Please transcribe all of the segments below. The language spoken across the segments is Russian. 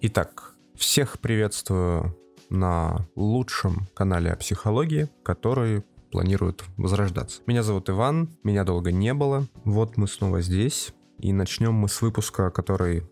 Итак, всех приветствую на лучшем канале о психологии, который планирует возрождаться. Меня зовут Иван, меня долго не было, вот мы снова здесь, и начнем мы с выпуска, который,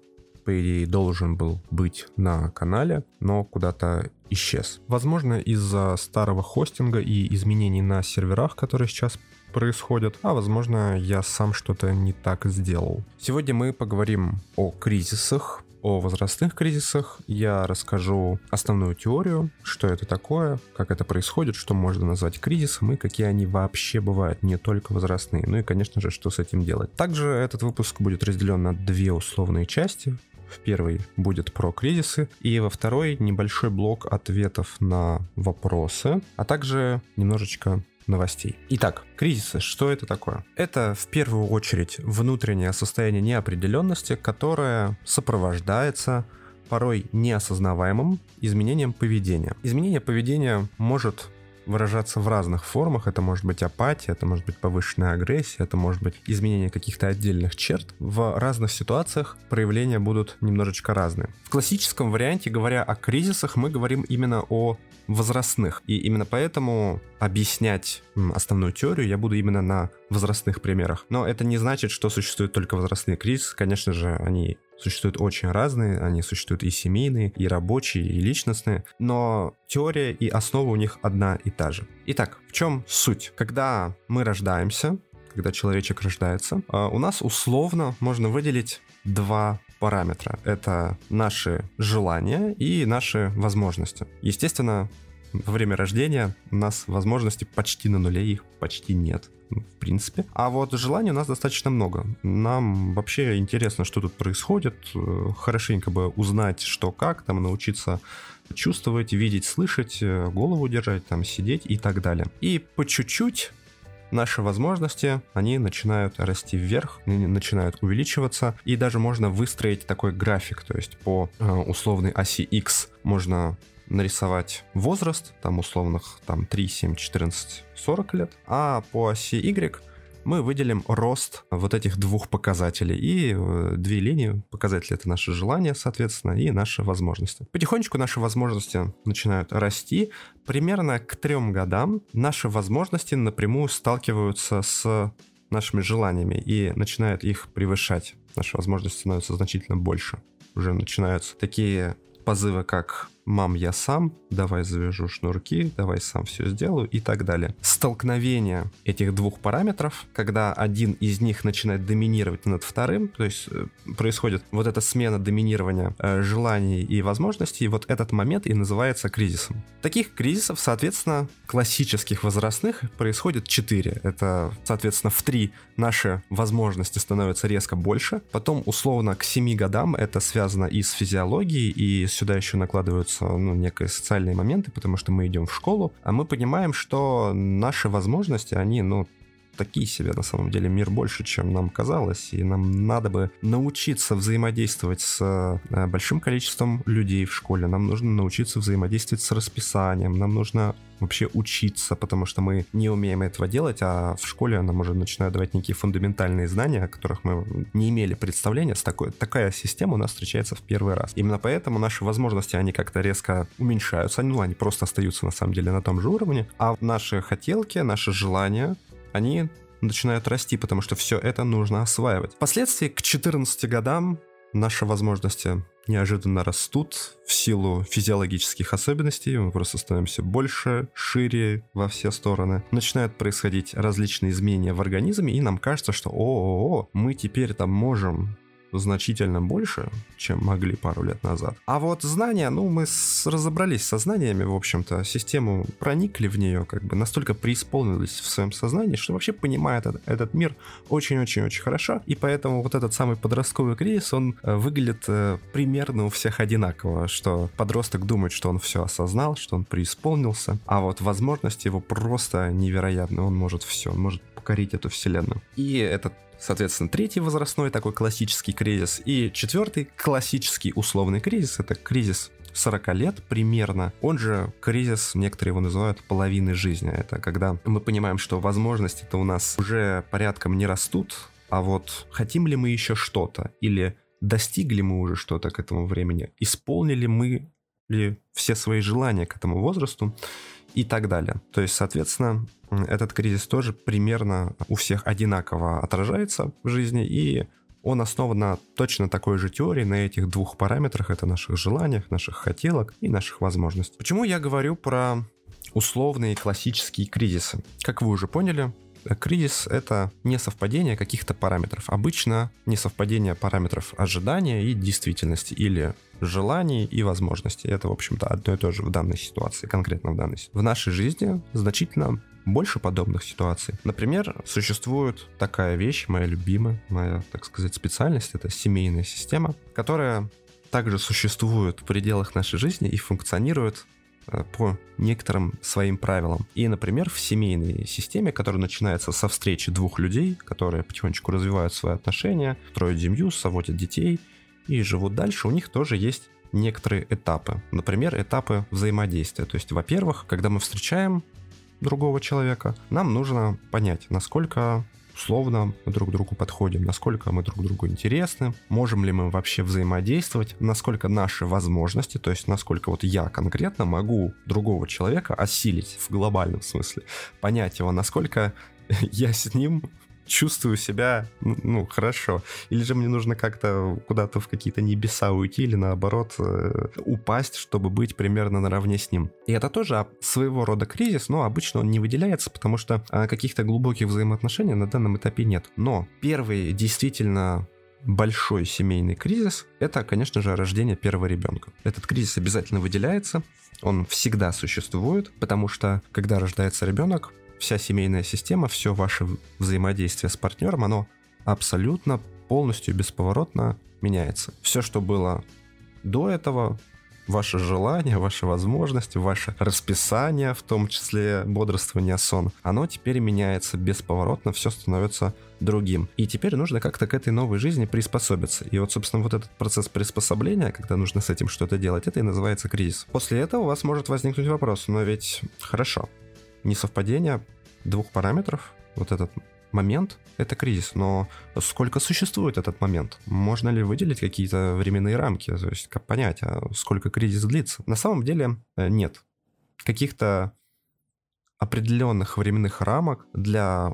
по идее, должен был быть на канале, но куда-то исчез. Возможно, из-за старого хостинга и изменений на серверах, которые сейчас происходят, а возможно, я сам что-то не так сделал. Сегодня мы поговорим о кризисах, о возрастных кризисах. Я расскажу основную теорию, что это такое, как это происходит, что можно назвать кризисом и какие они вообще бывают, не только возрастные. Ну и, конечно же, что с этим делать. Также этот выпуск будет разделен на две условные части. В первой будет про кризисы, и во второй небольшой блок ответов на вопросы, а также немножечко новостей. Итак, кризисы, что это такое? Это в первую очередь внутреннее состояние неопределенности, которое сопровождается порой неосознаваемым изменением поведения. Изменение поведения может выражаться в разных формах. Это может быть апатия, это может быть повышенная агрессия, это может быть изменение каких-то отдельных черт. В разных ситуациях проявления будут немножечко разные. В классическом варианте, говоря о кризисах, мы говорим именно о возрастных. И именно поэтому объяснять основную теорию я буду именно на возрастных примерах. Но это не значит, что существуют только возрастные кризисы. Конечно же, они существуют очень разные, они существуют и семейные, и рабочие, и личностные, но теория и основа у них одна и та же. Итак, в чем суть? Когда мы рождаемся, когда человечек рождается, а, у нас условно можно выделить два параметра. Это наши желания и наши возможности. Естественно, во время рождения у нас возможности почти на нуле, их почти нет, в принципе. А вот желаний у нас достаточно много. Нам вообще интересно, что тут происходит, хорошенько бы узнать, что как, там научиться чувствовать, видеть, слышать, голову держать, там сидеть и так далее. И по чуть-чуть наши возможности, они начинают расти вверх, начинают увеличиваться, и даже можно выстроить такой график, то есть по э, условной оси X можно нарисовать возраст, там условных там 3, 7, 14, 40 лет, а по оси Y мы выделим рост вот этих двух показателей. И э, две линии, показатели это наши желания, соответственно, и наши возможности. Потихонечку наши возможности начинают расти. Примерно к трем годам наши возможности напрямую сталкиваются с нашими желаниями и начинают их превышать. Наши возможности становятся значительно больше. Уже начинаются такие позывы, как «мам, я сам», «давай завяжу шнурки», «давай сам все сделаю» и так далее. Столкновение этих двух параметров, когда один из них начинает доминировать над вторым, то есть э, происходит вот эта смена доминирования э, желаний и возможностей, вот этот момент и называется кризисом. Таких кризисов, соответственно, классических возрастных происходит четыре. Это, соответственно, в три наши возможности становятся резко больше, потом условно к семи годам это связано и с физиологией, и сюда еще накладываются ну, некие социальные моменты, потому что мы идем в школу, а мы понимаем, что наши возможности, они, ну, такие себе на самом деле мир больше, чем нам казалось, и нам надо бы научиться взаимодействовать с э, большим количеством людей в школе, нам нужно научиться взаимодействовать с расписанием, нам нужно вообще учиться, потому что мы не умеем этого делать, а в школе нам уже начинают давать некие фундаментальные знания, о которых мы не имели представления. С такой, такая система у нас встречается в первый раз. Именно поэтому наши возможности, они как-то резко уменьшаются, ну, они просто остаются на самом деле на том же уровне, а наши хотелки, наши желания, они начинают расти, потому что все это нужно осваивать. Впоследствии к 14 годам наши возможности неожиданно растут в силу физиологических особенностей, мы просто становимся больше, шире во все стороны. Начинают происходить различные изменения в организме, и нам кажется, что о-о-о, мы теперь там можем значительно больше, чем могли пару лет назад. А вот знания, ну, мы с, разобрались со знаниями, в общем-то, систему проникли в нее, как бы настолько преисполнились в своем сознании, что вообще понимает этот, этот мир очень-очень-очень хорошо, и поэтому вот этот самый подростковый кризис, он э, выглядит э, примерно у всех одинаково, что подросток думает, что он все осознал, что он преисполнился, а вот возможности его просто невероятны, он может все, он может покорить эту вселенную. И этот Соответственно, третий возрастной такой классический кризис. И четвертый классический условный кризис — это кризис 40 лет примерно. Он же кризис, некоторые его называют половины жизни. Это когда мы понимаем, что возможности-то у нас уже порядком не растут, а вот хотим ли мы еще что-то? Или достигли мы уже что-то к этому времени, исполнили мы ли все свои желания к этому возрасту и так далее. То есть, соответственно, этот кризис тоже примерно у всех одинаково отражается в жизни, и он основан на точно такой же теории, на этих двух параметрах, это наших желаниях, наших хотелок и наших возможностей. Почему я говорю про условные классические кризисы? Как вы уже поняли, кризис — это не совпадение каких-то параметров. Обычно не совпадение параметров ожидания и действительности или желаний и возможностей. Это, в общем-то, одно и то же в данной ситуации, конкретно в данной ситуации. В нашей жизни значительно больше подобных ситуаций. Например, существует такая вещь, моя любимая, моя, так сказать, специальность, это семейная система, которая также существует в пределах нашей жизни и функционирует Э, по некоторым своим правилам. И, например, в семейной системе, которая начинается со встречи двух людей, которые потихонечку развивают свои отношения, строят семью, заводят детей и живут дальше, у них тоже есть некоторые этапы. Например, этапы взаимодействия. То есть, во-первых, когда мы встречаем другого человека, нам нужно понять, насколько условно мы друг другу подходим, насколько мы друг другу интересны, можем ли мы вообще взаимодействовать, насколько наши возможности, то есть насколько вот я конкретно могу другого человека осилить в глобальном смысле, понять его, насколько я с ним чувствую себя, ну, хорошо. Или же мне нужно как-то куда-то в какие-то небеса уйти, или наоборот э, упасть, чтобы быть примерно наравне с ним. И это тоже своего рода кризис, но обычно он не выделяется, потому что а, каких-то глубоких взаимоотношений на данном этапе нет. Но первый действительно большой семейный кризис — это, конечно же, рождение первого ребенка. Этот кризис обязательно выделяется, он всегда существует, потому что когда рождается ребенок, вся семейная система, все ваше взаимодействие с партнером, оно абсолютно полностью бесповоротно меняется. Все, что было до этого, ваши желания, ваши возможности, ваше расписание, в том числе бодрствование, сон, оно теперь меняется бесповоротно, все становится другим. И теперь нужно как-то к этой новой жизни приспособиться. И вот, собственно, вот этот процесс приспособления, когда нужно с этим что-то делать, это и называется кризис. После этого у вас может возникнуть вопрос, но ведь хорошо, несовпадение двух параметров, вот этот момент — это кризис. Но сколько существует этот момент? Можно ли выделить какие-то временные рамки? То есть как понять, а сколько кризис длится? На самом деле э, нет. Каких-то определенных временных рамок для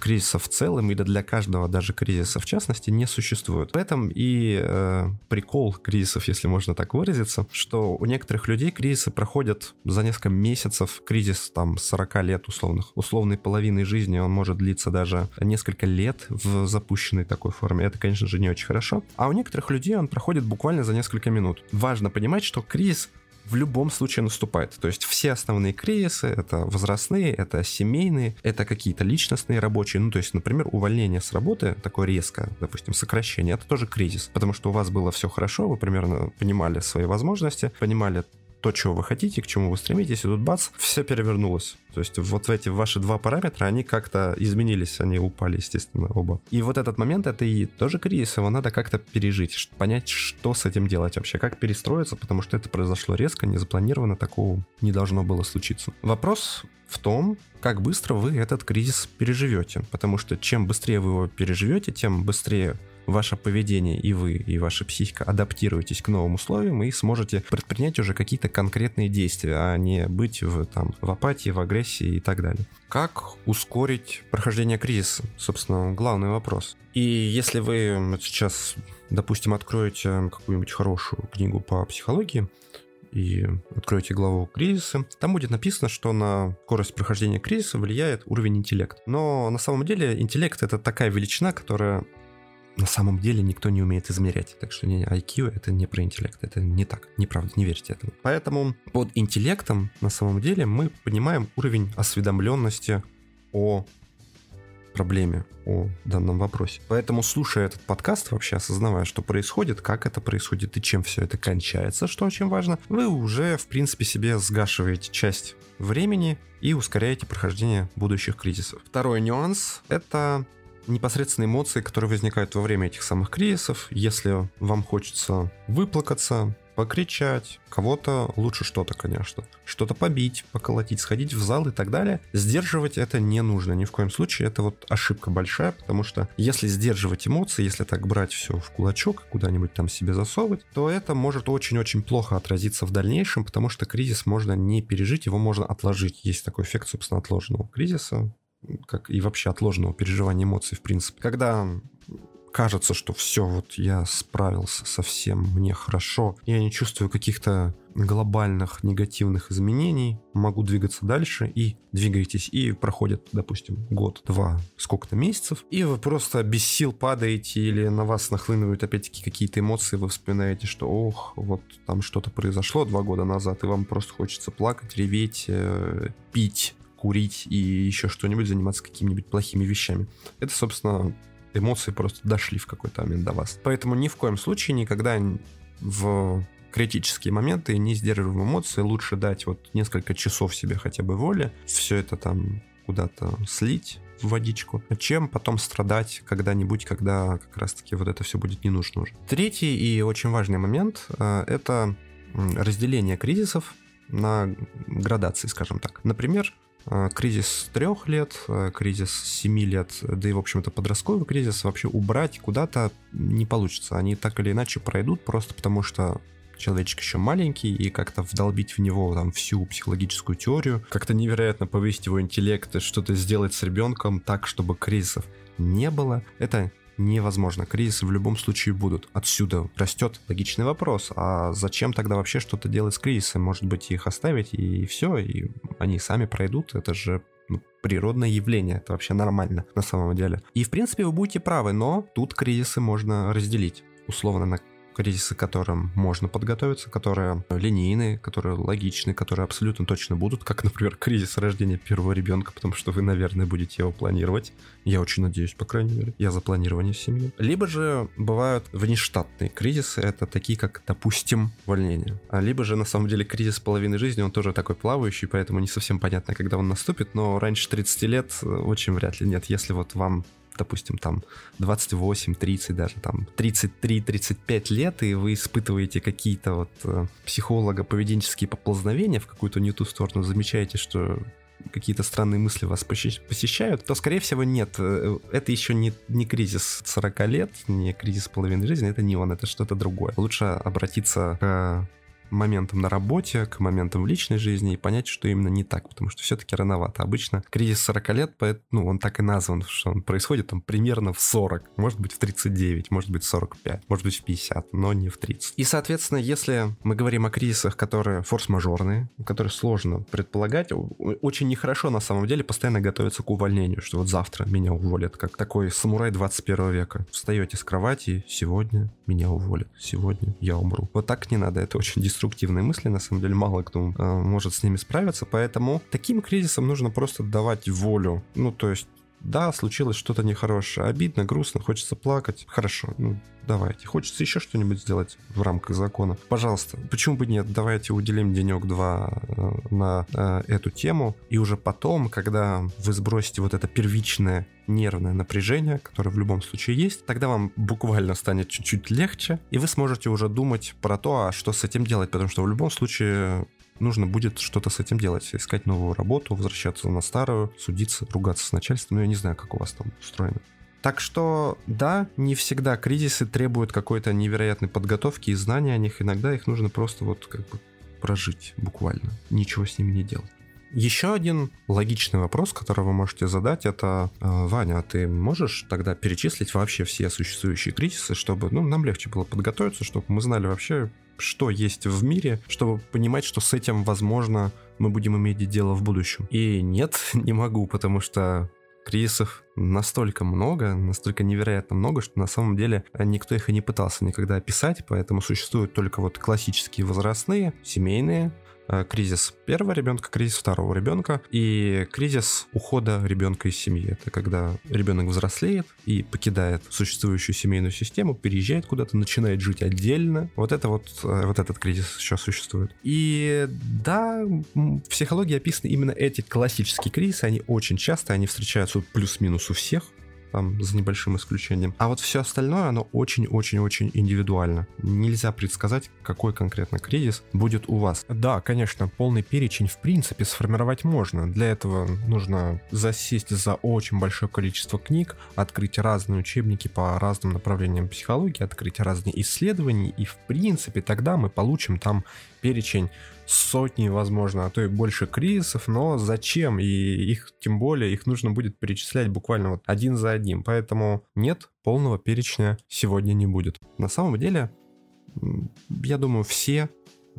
кризиса в целом или для каждого даже кризиса в частности не существует. В этом и э, прикол кризисов, если можно так выразиться, что у некоторых людей кризисы проходят за несколько месяцев, кризис там 40 лет условных, условной половины жизни, он может длиться даже несколько лет в запущенной такой форме. Это, конечно же, не очень хорошо. А у некоторых людей он проходит буквально за несколько минут. Важно понимать, что кризис в любом случае наступает. То есть все основные кризисы, это возрастные, это семейные, это какие-то личностные рабочие. Ну, то есть, например, увольнение с работы, такое резкое, допустим, сокращение, это тоже кризис. Потому что у вас было все хорошо, вы примерно понимали свои возможности, понимали то, чего вы хотите, к чему вы стремитесь, и тут бац, все перевернулось. То есть вот эти ваши два параметра, они как-то изменились, они упали, естественно, оба. И вот этот момент, это и тоже кризис, его надо как-то пережить, понять, что с этим делать вообще, как перестроиться, потому что это произошло резко, не запланировано, такого не должно было случиться. Вопрос в том, как быстро вы этот кризис переживете, потому что чем быстрее вы его переживете, тем быстрее ваше поведение и вы, и ваша психика адаптируетесь к новым условиям и сможете предпринять уже какие-то конкретные действия, а не быть в, там, в апатии, в агрессии и так далее. Как ускорить прохождение кризиса? Собственно, главный вопрос. И если вы сейчас, допустим, откроете какую-нибудь хорошую книгу по психологии, и откроете главу кризиса, там будет написано, что на скорость прохождения кризиса влияет уровень интеллекта. Но на самом деле интеллект это такая величина, которая на самом деле никто не умеет измерять. Так что не, IQ это не про интеллект, это не так, неправда, не верьте этому. Поэтому под интеллектом на самом деле мы понимаем уровень осведомленности о проблеме, о данном вопросе. Поэтому, слушая этот подкаст, вообще осознавая, что происходит, как это происходит и чем все это кончается, что очень важно, вы уже, в принципе, себе сгашиваете часть времени и ускоряете прохождение будущих кризисов. Второй нюанс — это непосредственно эмоции, которые возникают во время этих самых кризисов. Если вам хочется выплакаться, покричать, кого-то лучше что-то, конечно, что-то побить, поколотить, сходить в зал и так далее. Сдерживать это не нужно ни в коем случае, это вот ошибка большая, потому что если сдерживать эмоции, если так брать все в кулачок, куда-нибудь там себе засовывать, то это может очень-очень плохо отразиться в дальнейшем, потому что кризис можно не пережить, его можно отложить. Есть такой эффект, собственно, отложенного кризиса, как и вообще отложенного переживания эмоций, в принципе. Когда кажется, что все, вот я справился со всем, мне хорошо, я не чувствую каких-то глобальных негативных изменений, могу двигаться дальше и двигаетесь, и проходит, допустим, год, два, сколько-то месяцев, и вы просто без сил падаете или на вас нахлынывают опять-таки какие-то эмоции, вы вспоминаете, что ох, вот там что-то произошло два года назад, и вам просто хочется плакать, реветь, э, пить, курить и еще что-нибудь, заниматься какими-нибудь плохими вещами. Это, собственно, эмоции просто дошли в какой-то момент до вас. Поэтому ни в коем случае никогда в критические моменты не сдерживаем эмоции, лучше дать вот несколько часов себе хотя бы воли, все это там куда-то слить в водичку, чем потом страдать когда-нибудь, когда как раз-таки вот это все будет не нужно уже. Третий и очень важный момент э, — это разделение кризисов на градации, скажем так. Например, кризис трех лет, э, кризис семи лет, да и, в общем-то, подростковый кризис вообще убрать куда-то не получится. Они так или иначе пройдут, просто потому что человечек еще маленький, и как-то вдолбить в него там всю психологическую теорию, как-то невероятно повысить его интеллект и что-то сделать с ребенком так, чтобы кризисов не было, это невозможно. Кризисы в любом случае будут. Отсюда растет логичный вопрос. А зачем тогда вообще что-то делать с кризисом? Может быть, их оставить и все, и они сами пройдут? Это же ну, природное явление, это вообще нормально на самом деле. И в принципе вы будете правы, но тут кризисы можно разделить условно на кризисы, к которым можно подготовиться, которые линейные, которые логичные, которые абсолютно точно будут, как, например, кризис рождения первого ребенка, потому что вы, наверное, будете его планировать. Я очень надеюсь, по крайней мере. Я за планирование семьи. Либо же бывают внештатные кризисы, это такие, как, допустим, увольнение. А либо же, на самом деле, кризис половины жизни, он тоже такой плавающий, поэтому не совсем понятно, когда он наступит, но раньше 30 лет э, очень вряд ли нет. Если вот вам допустим, там 28, 30 даже, там 33-35 лет, и вы испытываете какие-то вот э, психолого-поведенческие поползновения в какую-то не ту сторону, замечаете, что какие-то странные мысли вас посещают, то, скорее всего, нет. Э, это еще не, не кризис 40 лет, не кризис половины жизни, это не он, это что-то другое. Лучше обратиться к моментам на работе, к моментам в личной жизни и понять, что именно не так, потому что все-таки рановато. Обычно кризис 40 лет, ну, он так и назван, что он происходит там примерно в 40, может быть в 39, может быть в 45, может быть в 50, но не в 30. И, соответственно, если мы говорим о кризисах, которые форс-мажорные, которые сложно предполагать, очень нехорошо на самом деле постоянно готовиться к увольнению, что вот завтра меня уволят, как такой самурай 21 века. Встаете с кровати, сегодня меня уволят, сегодня я умру. Вот так не надо, это очень деструктивные мысли, на самом деле мало кто э, может с ними справиться, поэтому таким кризисам нужно просто давать волю. Ну, то есть да, случилось что-то нехорошее, обидно, грустно, хочется плакать. Хорошо, ну давайте. Хочется еще что-нибудь сделать в рамках закона. Пожалуйста, почему бы нет? Давайте уделим денек-два э, на э, эту тему. И уже потом, когда вы сбросите вот это первичное нервное напряжение, которое в любом случае есть, тогда вам буквально станет чуть-чуть легче, и вы сможете уже думать про то, а что с этим делать, потому что в любом случае нужно будет что-то с этим делать. Искать новую работу, возвращаться на старую, судиться, ругаться с начальством. Ну, я не знаю, как у вас там устроено. Так что, да, не всегда кризисы требуют какой-то невероятной подготовки и знания о них. Иногда их нужно просто вот как бы прожить буквально. Ничего с ними не делать. Еще один логичный вопрос, который вы можете задать, это «А, Ваня, а ты можешь тогда перечислить вообще все существующие кризисы, чтобы ну, нам легче было подготовиться, чтобы мы знали вообще, что есть в мире, чтобы понимать, что с этим, возможно, мы будем иметь дело в будущем. И нет, не могу, потому что кризисов настолько много, настолько невероятно много, что на самом деле никто их и не пытался никогда описать, поэтому существуют только вот классические возрастные, семейные, кризис первого ребенка, кризис второго ребенка и кризис ухода ребенка из семьи. Это когда ребенок взрослеет и покидает существующую семейную систему, переезжает куда-то, начинает жить отдельно. Вот это вот, э, вот этот кризис еще существует. И да, в психологии описаны именно эти классические кризисы, они очень часто, они встречаются плюс-минус у всех, там, за небольшим исключением. А вот все остальное, оно очень-очень-очень индивидуально. Нельзя предсказать, какой конкретно кризис будет у вас. Да, конечно, полный перечень в принципе сформировать можно. Для этого нужно засесть за очень большое количество книг, открыть разные учебники по разным направлениям психологии, открыть разные исследования, и в принципе тогда мы получим там перечень сотни, возможно, а то и больше кризисов, но зачем? И их, тем более, их нужно будет перечислять буквально вот один за одним. Поэтому нет, полного перечня сегодня не будет. На самом деле, я думаю, все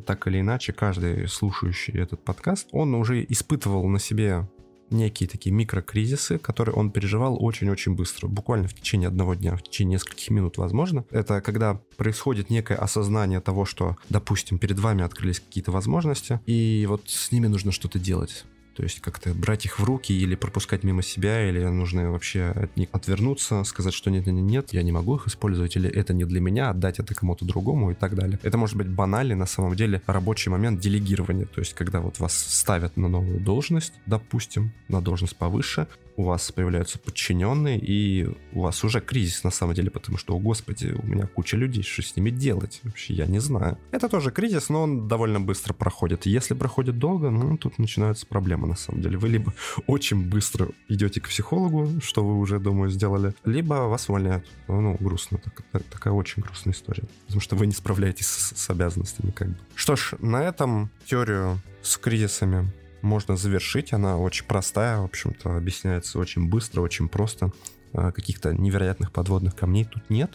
так или иначе, каждый слушающий этот подкаст, он уже испытывал на себе некие такие микрокризисы, которые он переживал очень-очень быстро, буквально в течение одного дня, в течение нескольких минут, возможно. Это когда происходит некое осознание того, что, допустим, перед вами открылись какие-то возможности, и вот с ними нужно что-то делать. То есть как-то брать их в руки или пропускать мимо себя, или нужно вообще от них отвернуться, сказать, что нет, нет, нет, я не могу их использовать, или это не для меня, отдать это кому-то другому и так далее. Это может быть банальный на самом деле рабочий момент делегирования, то есть когда вот вас ставят на новую должность, допустим, на должность повыше, у вас появляются подчиненные, и у вас уже кризис на самом деле, потому что, о господи, у меня куча людей, что с ними делать? Вообще, я не знаю. Это тоже кризис, но он довольно быстро проходит. Если проходит долго, ну, тут начинаются проблемы на самом деле. Вы либо очень быстро идете к психологу, что вы уже, думаю, сделали, либо вас увольняют. Ну, грустно. Так, так, такая очень грустная история. Потому что вы не справляетесь с, с обязанностями как бы. Что ж, на этом теорию с кризисами можно завершить. Она очень простая, в общем-то, объясняется очень быстро, очень просто. А, каких-то невероятных подводных камней тут нет.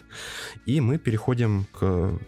И мы переходим к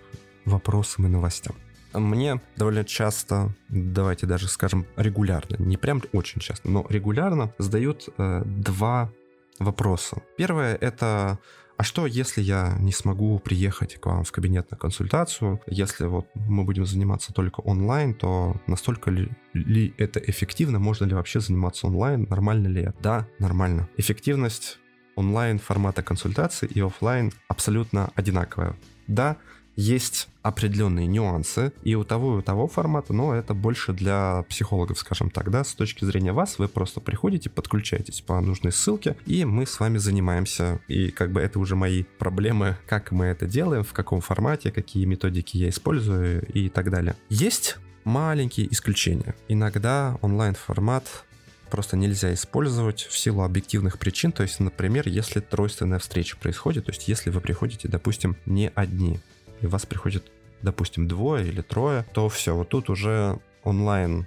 вопросам и новостям. Мне довольно часто, давайте даже скажем регулярно, не прям очень часто, но регулярно задают э, два вопроса. Первое это а что, если я не смогу приехать к вам в кабинет на консультацию? Если вот мы будем заниматься только онлайн, то настолько ли, ли это эффективно? Можно ли вообще заниматься онлайн? Нормально ли это? Да, нормально. Эффективность онлайн формата консультации и офлайн абсолютно одинаковая. Да, есть определенные нюансы и у того, и у того формата, но это больше для психологов, скажем так, да, с точки зрения вас, вы просто приходите, подключаетесь по нужной ссылке, и мы с вами занимаемся, и как бы это уже мои проблемы, как мы это делаем, в каком формате, какие методики я использую и так далее. Есть маленькие исключения. Иногда онлайн-формат просто нельзя использовать в силу объективных причин. То есть, например, если тройственная встреча происходит, то есть если вы приходите, допустим, не одни, и вас приходит, допустим, двое или трое, то все, вот тут уже онлайн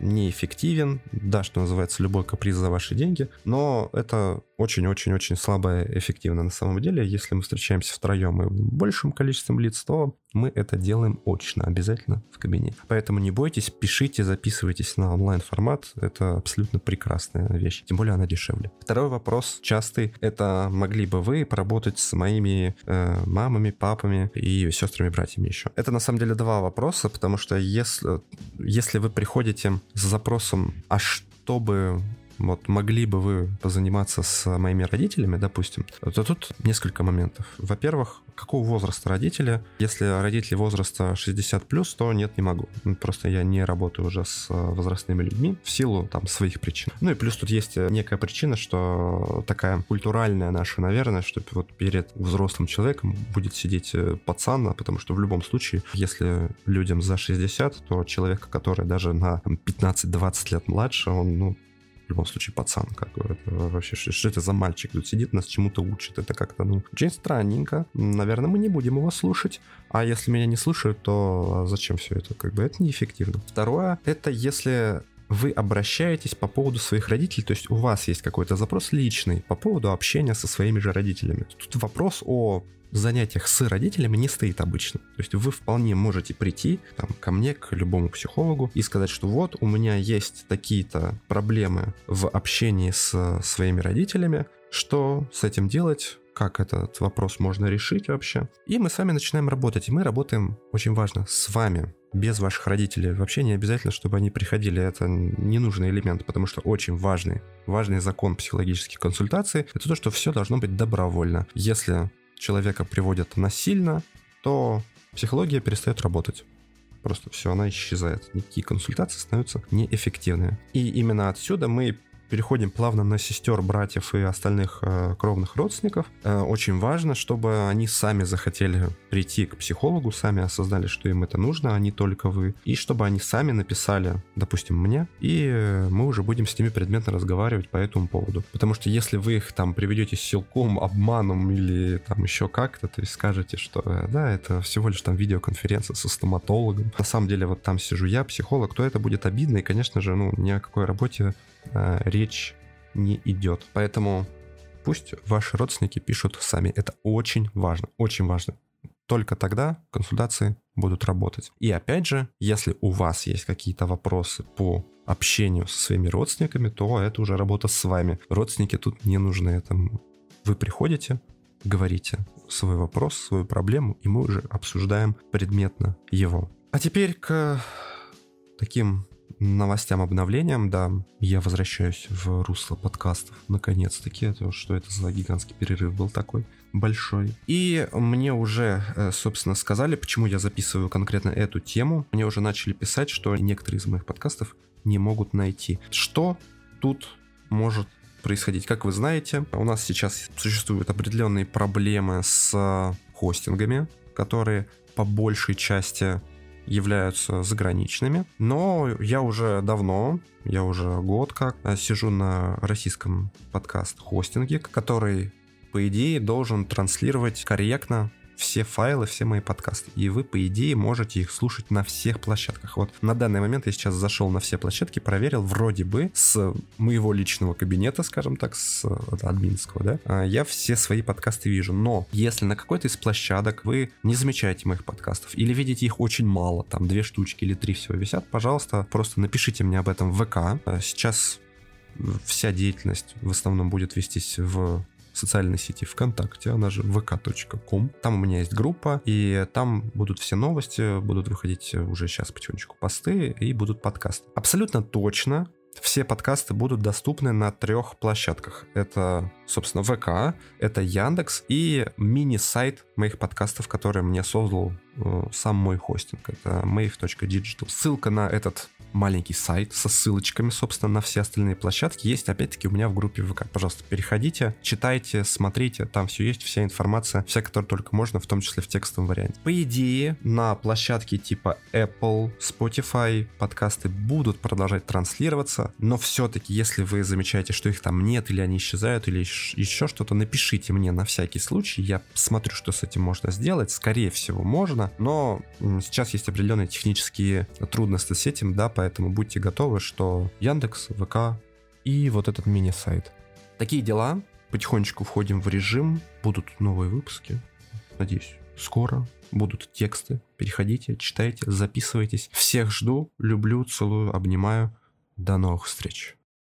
неэффективен, да, что называется, любой каприз за ваши деньги, но это очень-очень-очень слабо эффективно на самом деле. Если мы встречаемся втроем и большим количеством лиц, то мы это делаем очно, обязательно в кабинете. Поэтому не бойтесь, пишите, записывайтесь на онлайн-формат. Это абсолютно прекрасная вещь. Тем более она дешевле. Второй вопрос частый. Это могли бы вы поработать с моими э, мамами, папами и сестрами, братьями еще? Это на самом деле два вопроса, потому что если, если вы приходите с запросом, а чтобы вот могли бы вы позаниматься с моими родителями, допустим, то тут несколько моментов. Во-первых, какого возраста родители? Если родители возраста 60 плюс, то нет, не могу. Просто я не работаю уже с э, возрастными людьми в силу там своих причин. Ну и плюс тут есть э, некая причина, что такая культуральная наша, наверное, что вот перед взрослым человеком будет сидеть э, пацан, а потому что в любом случае, если людям за 60, то человек, который даже на 15-20 лет младше, он, ну, любом случае пацан, как это вообще, что, что это за мальчик тут сидит, нас чему-то учит, это как-то, ну, очень странненько, наверное, мы не будем его слушать, а если меня не слушают, то зачем все это, как бы, это неэффективно. Второе, это если вы обращаетесь по поводу своих родителей, то есть у вас есть какой-то запрос личный по поводу общения со своими же родителями. Тут вопрос о занятиях с родителями не стоит обычно. То есть вы вполне можете прийти там, ко мне, к любому психологу и сказать, что вот у меня есть такие-то проблемы в общении с своими родителями, что с этим делать, как этот вопрос можно решить вообще. И мы с вами начинаем работать. И мы работаем, очень важно, с вами, без ваших родителей. Вообще не обязательно, чтобы они приходили. Это ненужный элемент, потому что очень важный, важный закон психологических консультаций – это то, что все должно быть добровольно. Если человека приводят насильно, то психология перестает работать. Просто все, она исчезает. Никакие консультации становятся неэффективными. И именно отсюда мы переходим плавно на сестер, братьев и остальных э, кровных родственников. Э, очень важно, чтобы они сами захотели прийти к психологу, сами осознали, что им это нужно, а не только вы. И чтобы они сами написали, допустим, мне, и э, мы уже будем с ними предметно разговаривать по этому поводу. Потому что если вы их там приведете силком, обманом или там еще как-то, то есть скажете, что э, да, это всего лишь там видеоконференция со стоматологом. На самом деле вот там сижу я, психолог, то это будет обидно, и, конечно же, ну, ни о какой работе э, речь не идет. Поэтому пусть ваши родственники пишут сами. Это очень важно, очень важно. Только тогда консультации будут работать. И опять же, если у вас есть какие-то вопросы по общению со своими родственниками, то это уже работа с вами. Родственники тут не нужны. Это вы приходите, говорите свой вопрос, свою проблему, и мы уже обсуждаем предметно его. А теперь к таким новостям, обновлениям, да, я возвращаюсь в русло подкастов, наконец-таки, что это за гигантский перерыв был такой большой. И мне уже, э, собственно, сказали, почему я записываю конкретно эту тему. Мне уже начали писать, что некоторые из моих подкастов не могут найти. Что тут может происходить? Как вы знаете, у нас сейчас существуют определенные проблемы с хостингами, которые по большей части являются заграничными. Но я уже давно, я уже год как э, сижу на российском подкаст-хостинге, который, по идее, должен транслировать корректно все файлы, все мои подкасты. И вы, по идее, можете их слушать на всех площадках. Вот на данный момент я сейчас зашел на все площадки, проверил, вроде бы с моего личного кабинета, скажем так, с админского, да, а, я все свои подкасты вижу. Но если на какой-то из площадок вы не замечаете моих подкастов или видите их очень мало, там две штучки или три всего висят, пожалуйста, просто напишите мне об этом в ВК. А, сейчас вся деятельность в основном будет вестись в социальной сети ВКонтакте, она же vk.com. Там у меня есть группа, и там будут все новости, будут выходить уже сейчас потихонечку посты и будут подкасты. Абсолютно точно все подкасты будут доступны на трех площадках. Это, собственно, ВК, это Яндекс и мини-сайт моих подкастов, который мне создал э, сам мой хостинг. Это mave.digital. Ссылка на этот маленький сайт со ссылочками, собственно, на все остальные площадки есть, опять-таки, у меня в группе ВК. Пожалуйста, переходите, читайте, смотрите, там все есть, вся информация, вся, которая только можно, в том числе в текстовом варианте. По идее, на площадке типа Apple, Spotify подкасты будут продолжать транслироваться, но все-таки, если вы замечаете, что их там нет, или они исчезают, или еще что-то, напишите мне на всякий случай, я смотрю, что с этим можно сделать, скорее всего, можно, но сейчас есть определенные технические трудности с этим, да, поэтому будьте готовы, что Яндекс, ВК и вот этот мини-сайт. Такие дела. Потихонечку входим в режим. Будут новые выпуски. Надеюсь, скоро будут тексты. Переходите, читайте, записывайтесь. Всех жду, люблю, целую, обнимаю. До новых встреч.